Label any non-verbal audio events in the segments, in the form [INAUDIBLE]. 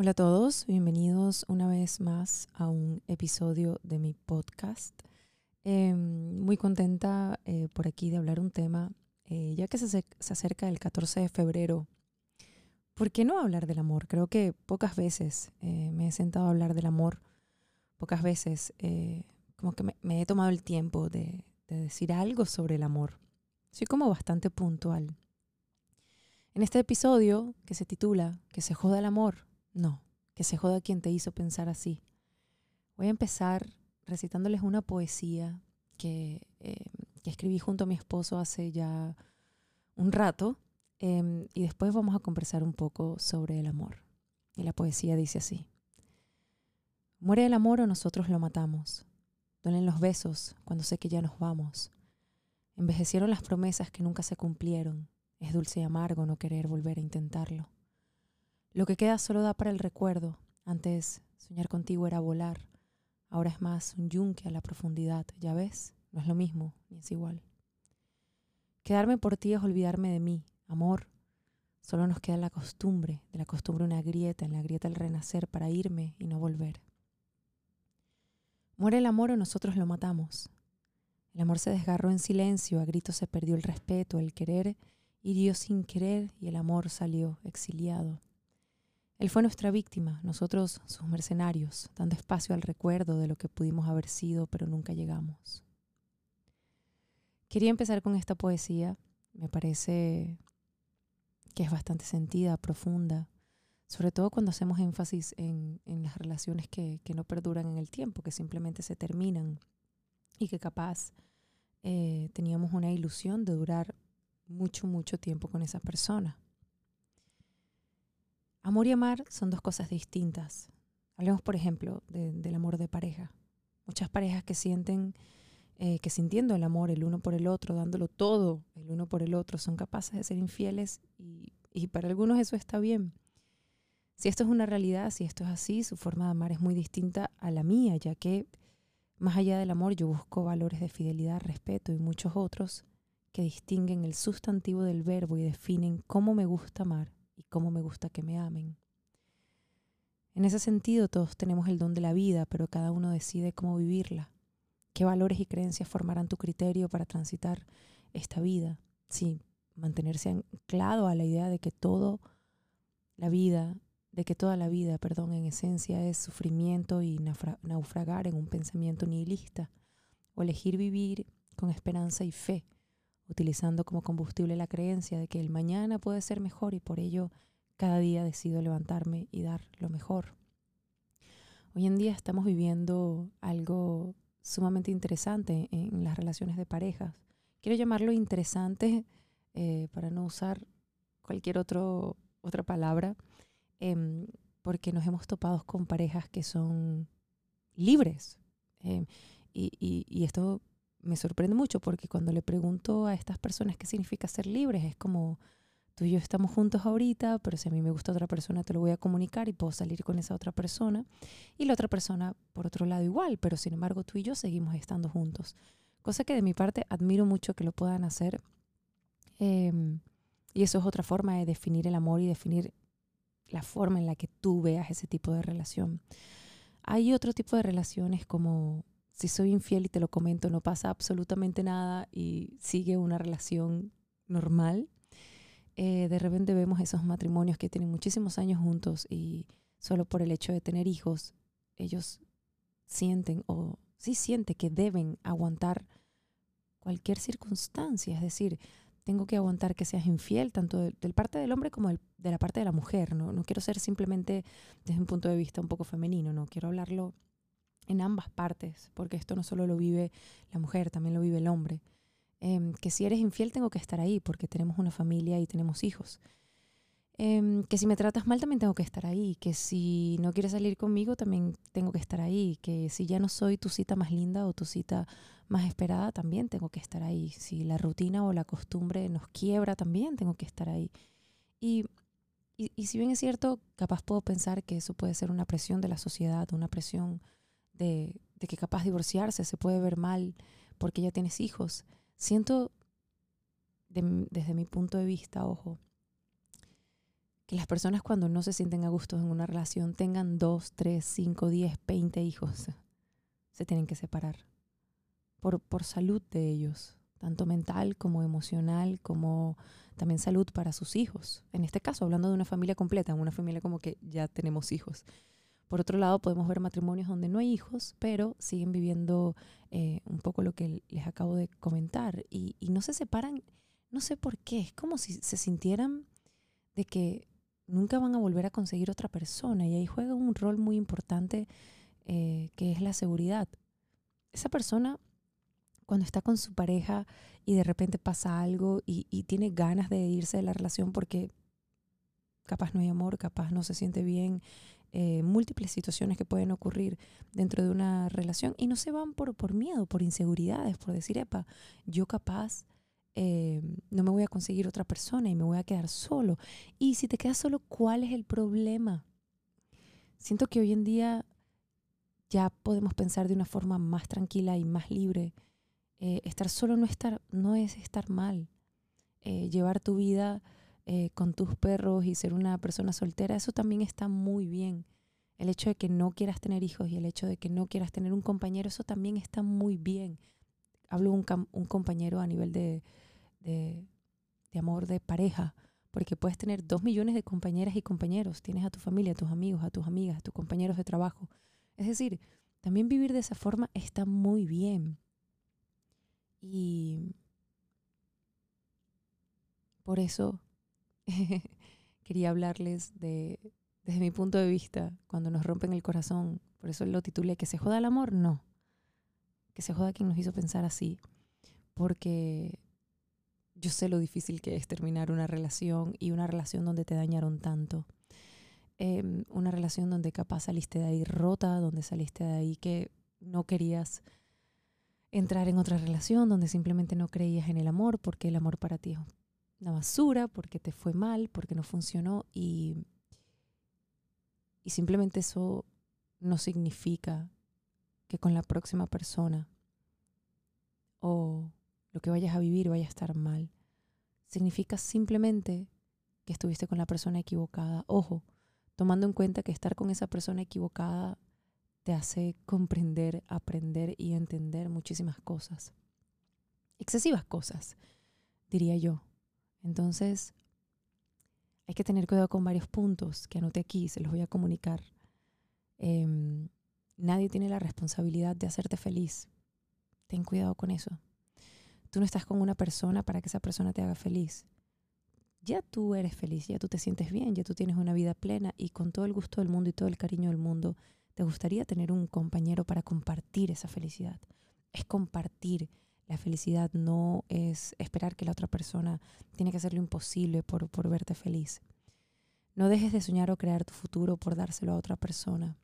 Hola a todos, bienvenidos una vez más a un episodio de mi podcast. Em, muy contenta eh, por aquí de hablar un tema, eh, ya que se, se, acerca el 14 de febrero. ¿Por qué no hablar del amor? Creo que pocas veces eh, me he sentado a hablar del amor, pocas veces como que me, he tomado el tiempo de, de decir algo sobre el amor. Soy como bastante puntual. En este episodio, que se titula Que se joda el amor, no, que se joda quien te hizo pensar así. Voy a empezar recitándoles una poesía que, eh, escribí junto a mi esposo hace ya un rato em, y después vamos a conversar un poco sobre el amor. Y la poesía dice así. Muere el amor o nosotros lo matamos. Duelen los besos cuando sé que ya nos vamos. Envejecieron las promesas que nunca se cumplieron. Es dulce y amargo no querer volver a intentarlo. Lo que queda solo da para el recuerdo. Antes soñar contigo era volar. Ahora es más un yunque a la profundidad. Ya ves, no es lo mismo, ni es igual. Quedarme por ti es olvidarme de mí, amor. Solo nos queda la costumbre, de la costumbre una grieta, en la grieta el renacer para irme y no volver. Muere el amor o nosotros lo matamos. El amor se desgarró en silencio, a gritos se perdió el respeto, el querer hirió sin querer y el amor salió exiliado. Él fue nuestra víctima, nosotros sus mercenarios, dando espacio al recuerdo de lo que pudimos haber sido, pero nunca llegamos. Quería empezar con esta poesía, me parece que es bastante sentida, profunda, sobre todo cuando hacemos énfasis en, las relaciones que, no perduran en el tiempo, que simplemente se terminan y que capaz eh, teníamos una ilusión de durar mucho, mucho tiempo con esa persona. Amor y amar son dos cosas distintas. Hablemos, por ejemplo, del amor de pareja. Muchas parejas que sienten eh, que sintiendo el amor el uno por el otro, dándolo todo el uno por el otro, son capaces de ser infieles y, y para algunos eso está bien. Si esto es una realidad, si esto es así, su forma de amar es muy distinta a la mía, ya que más allá del amor yo busco valores de fidelidad, respeto y muchos otros que distinguen el sustantivo del verbo y definen cómo me gusta amar y cómo me gusta que me amen. En ese sentido, todos tenemos el don de la vida, pero cada uno decide cómo vivirla. ¿Qué valores y creencias formarán tu criterio para transitar esta vida? Sí, mantenerse anclado a la idea de que todo la vida, de que toda la vida, perdón, en esencia es sufrimiento y naufragar en un pensamiento nihilista, o elegir vivir con esperanza y fe, utilizando como combustible la creencia de que el mañana puede ser mejor y por ello cada día decido levantarme y dar lo mejor. Hoy en día estamos viviendo algo sumamente interesante en las relaciones de parejas. Quiero llamarlo interesante eh, para no usar cualquier otro, otra palabra, em, porque nos hemos topado con parejas que son libres. Em, y, y, esto me sorprende mucho porque cuando le pregunto a estas personas qué significa ser libres, es como tú y yo estamos juntos ahorita, pero si a mí me gusta otra persona, te lo voy a comunicar y puedo salir con esa otra persona. Y la otra persona, por otro lado, igual, pero sin embargo tú y yo seguimos estando juntos. Cosa que de mi parte admiro mucho que lo puedan hacer. Em, y eso es otra forma de definir el amor y definir la forma en la que tú veas ese tipo de relación. Hay otro tipo de relaciones como si soy infiel y te lo comento, no pasa absolutamente nada y sigue una relación normal. Eh, de repente vemos esos matrimonios que tienen muchísimos años juntos y solo por el hecho de tener hijos, ellos sienten o sí sienten que deben aguantar cualquier circunstancia. Es decir, tengo que aguantar que seas infiel, tanto del, parte del hombre como de la parte de la mujer. ¿no? no quiero ser simplemente desde un punto de vista un poco femenino, no quiero hablarlo en ambas partes, porque esto no solo lo vive la mujer, también lo vive el hombre. Em, que si eres infiel tengo que estar ahí, porque tenemos una familia y tenemos hijos. Em, que si me tratas mal también tengo que estar ahí, que si no quieres salir conmigo también tengo que estar ahí, que si ya no soy tu cita más linda o tu cita más esperada también tengo que estar ahí, si la rutina o la costumbre nos quiebra también tengo que estar ahí. Y, y si bien es cierto, capaz puedo pensar que eso puede ser una presión de la sociedad, una presión de, que capaz divorciarse se puede ver mal porque ya tienes hijos. Siento, desde mi punto de vista, ojo, que las personas cuando no se sienten a gusto en una relación tengan dos, tres, cinco, diez, veinte hijos. Se tienen que separar por, por salud de ellos, tanto mental como emocional, como también salud para sus hijos. En este caso, hablando de una familia completa, una familia como que ya tenemos hijos. Por otro lado, podemos ver matrimonios donde no hay hijos, pero siguen viviendo eh, un poco lo que les acabo de comentar y, no se separan, no sé por qué, es como si se sintieran de que nunca van a volver a conseguir otra persona y ahí juega un rol muy importante eh, que es la seguridad. Esa persona cuando está con su pareja y de repente pasa algo y, y, tiene ganas de irse de la relación porque capaz no hay amor, capaz no se siente bien, eh, múltiples situaciones que pueden ocurrir dentro de una relación y no se van por, por miedo, por inseguridades, por decir, epa, yo capaz eh, no me voy a conseguir otra persona y me voy a quedar solo. Y si te quedas solo, ¿cuál es el problema? Siento que hoy en día ya podemos pensar de una forma más tranquila y más libre. Eh, estar solo no, estar, no es estar mal. llevar tu vida eh, con tus perros y ser una persona soltera, eso también está muy bien. El hecho de que no quieras tener hijos y el hecho de que no quieras tener un compañero, eso también está muy bien. Hablo un, un compañero a nivel de, de, de amor, de pareja, porque puedes tener dos millones de compañeras y compañeros. Tienes a tu familia, a tus amigos, a tus amigas, a tus compañeros de trabajo. Es decir, también vivir de esa forma está muy bien. Y por eso [LAUGHS] quería hablarles de, desde mi punto de vista, cuando nos rompen el corazón. Por eso lo titulé ¿Que se joda el amor? No. Que se joda quien nos hizo pensar así. Porque yo sé lo difícil que es terminar una relación y una relación donde te dañaron tanto. Em, una relación donde capaz saliste de ahí rota, donde saliste de ahí que no querías entrar en otra relación, donde simplemente no creías en el amor, porque el amor para ti es una basura, porque te fue mal, porque no funcionó y, y simplemente eso no significa que con la próxima persona o lo que vayas a vivir vaya a estar mal. Significa simplemente que estuviste con la persona equivocada. Ojo, tomando en cuenta que estar con esa persona equivocada te hace comprender, aprender y entender muchísimas cosas. Excesivas cosas, diría yo. Entonces, hay que tener cuidado con varios puntos que anoté aquí, se los voy a comunicar. Em, nadie tiene la responsabilidad de hacerte feliz. Ten cuidado con eso. Tú no estás con una persona para que esa persona te haga feliz. Ya tú eres feliz, ya tú te sientes bien, ya tú tienes una vida plena y con todo el gusto del mundo y todo el cariño del mundo, te gustaría tener un compañero para compartir esa felicidad. Es compartir, la felicidad no es esperar que la otra persona tiene que hacer lo imposible por, por verte feliz. No dejes de soñar o crear tu futuro por dárselo a otra persona.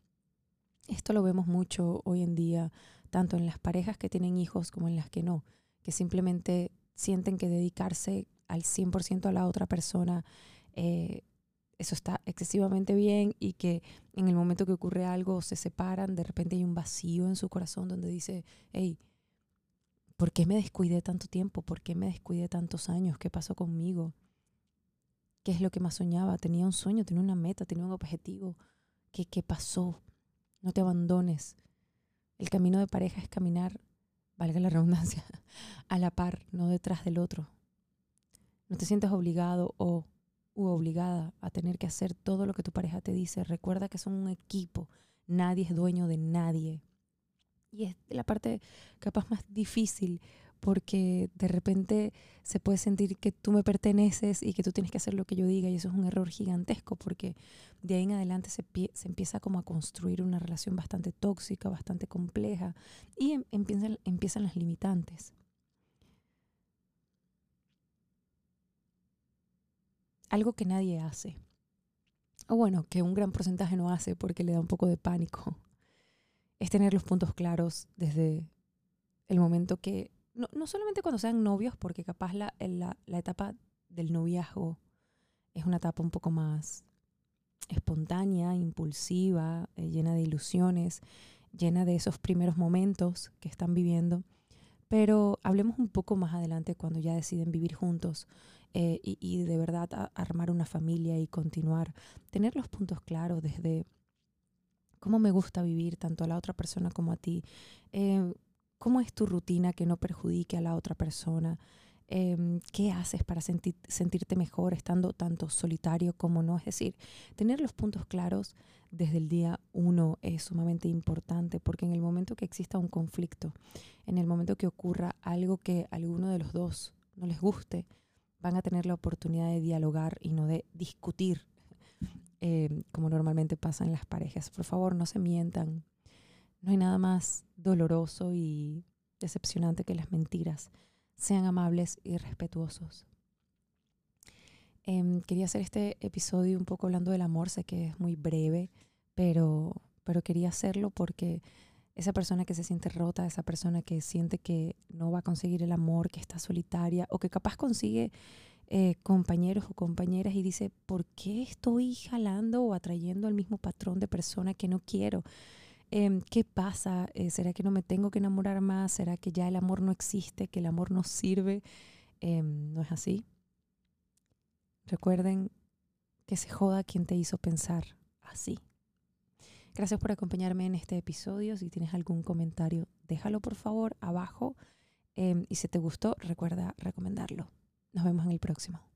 Esto lo vemos mucho hoy en día, tanto en las parejas que tienen hijos como en las que no, que simplemente sienten que dedicarse al 100% a la otra persona, eh, eso está excesivamente bien y que en el momento que ocurre algo se separan, de repente hay un vacío en su corazón donde dice, hey, ¿Por qué me descuidé tanto tiempo? ¿Por qué me descuidé tantos años? ¿Qué pasó conmigo? ¿Qué es lo que más soñaba? Tenía un sueño, tenía una meta, tenía un objetivo. ¿Qué, qué pasó? No te abandones. El camino de pareja es caminar, valga la redundancia, [LAUGHS] a la par, no detrás del otro. No te sientas obligado o u obligada a tener que hacer todo lo que tu pareja te dice. Recuerda que son un equipo. Nadie es dueño de nadie. Y es la parte capaz más difícil porque de repente se puede sentir que tú me perteneces y que tú tienes que hacer lo que yo diga y eso es un error gigantesco porque de ahí en adelante se, se empieza como a construir una relación bastante tóxica, bastante compleja y em, empiezan, empiezan las limitantes. Algo que nadie hace, o bueno, que un gran porcentaje no hace porque le da un poco de pánico es tener los puntos claros desde el momento que, no, no solamente cuando sean novios, porque capaz la, la, etapa del noviazgo es una etapa un poco más espontánea, impulsiva, eh, llena de ilusiones, llena de esos primeros momentos que están viviendo. Pero hablemos un poco más adelante cuando ya deciden vivir juntos eh, y, de verdad armar una familia y continuar. Tener los puntos claros desde cómo me gusta vivir tanto a la otra persona como a ti. Eh, ¿Cómo es tu rutina que no perjudique a la otra persona? Em, qué haces para sentirte mejor estando tanto solitario como no. Es decir, tener los puntos claros desde el día uno es sumamente importante porque en el momento que exista un conflicto, en el momento que ocurra algo que a alguno de los dos no les guste, van a tener la oportunidad de dialogar y no de discutir em, como normalmente pasa en las parejas. Por favor, no se mientan. No hay nada más doloroso y decepcionante que las mentiras sean amables y respetuosos. Em, quería hacer este episodio un poco hablando del amor, sé que es muy breve, pero, pero quería hacerlo porque esa persona que se siente rota, esa persona que siente que no va a conseguir el amor, que está solitaria o que capaz consigue eh, compañeros o compañeras y dice, ¿por qué estoy jalando o atrayendo al mismo patrón de persona que no quiero? Em, ¿qué pasa? Eh, ¿Será que no me tengo que enamorar más? ¿Será que ya el amor no existe? ¿Que el amor no sirve? Em, no es así. Recuerden que se joda quien te hizo pensar así. Gracias por acompañarme en este episodio. Si tienes algún comentario, déjalo por favor abajo. Em, y si te gustó, recuerda recomendarlo. Nos vemos en el próximo.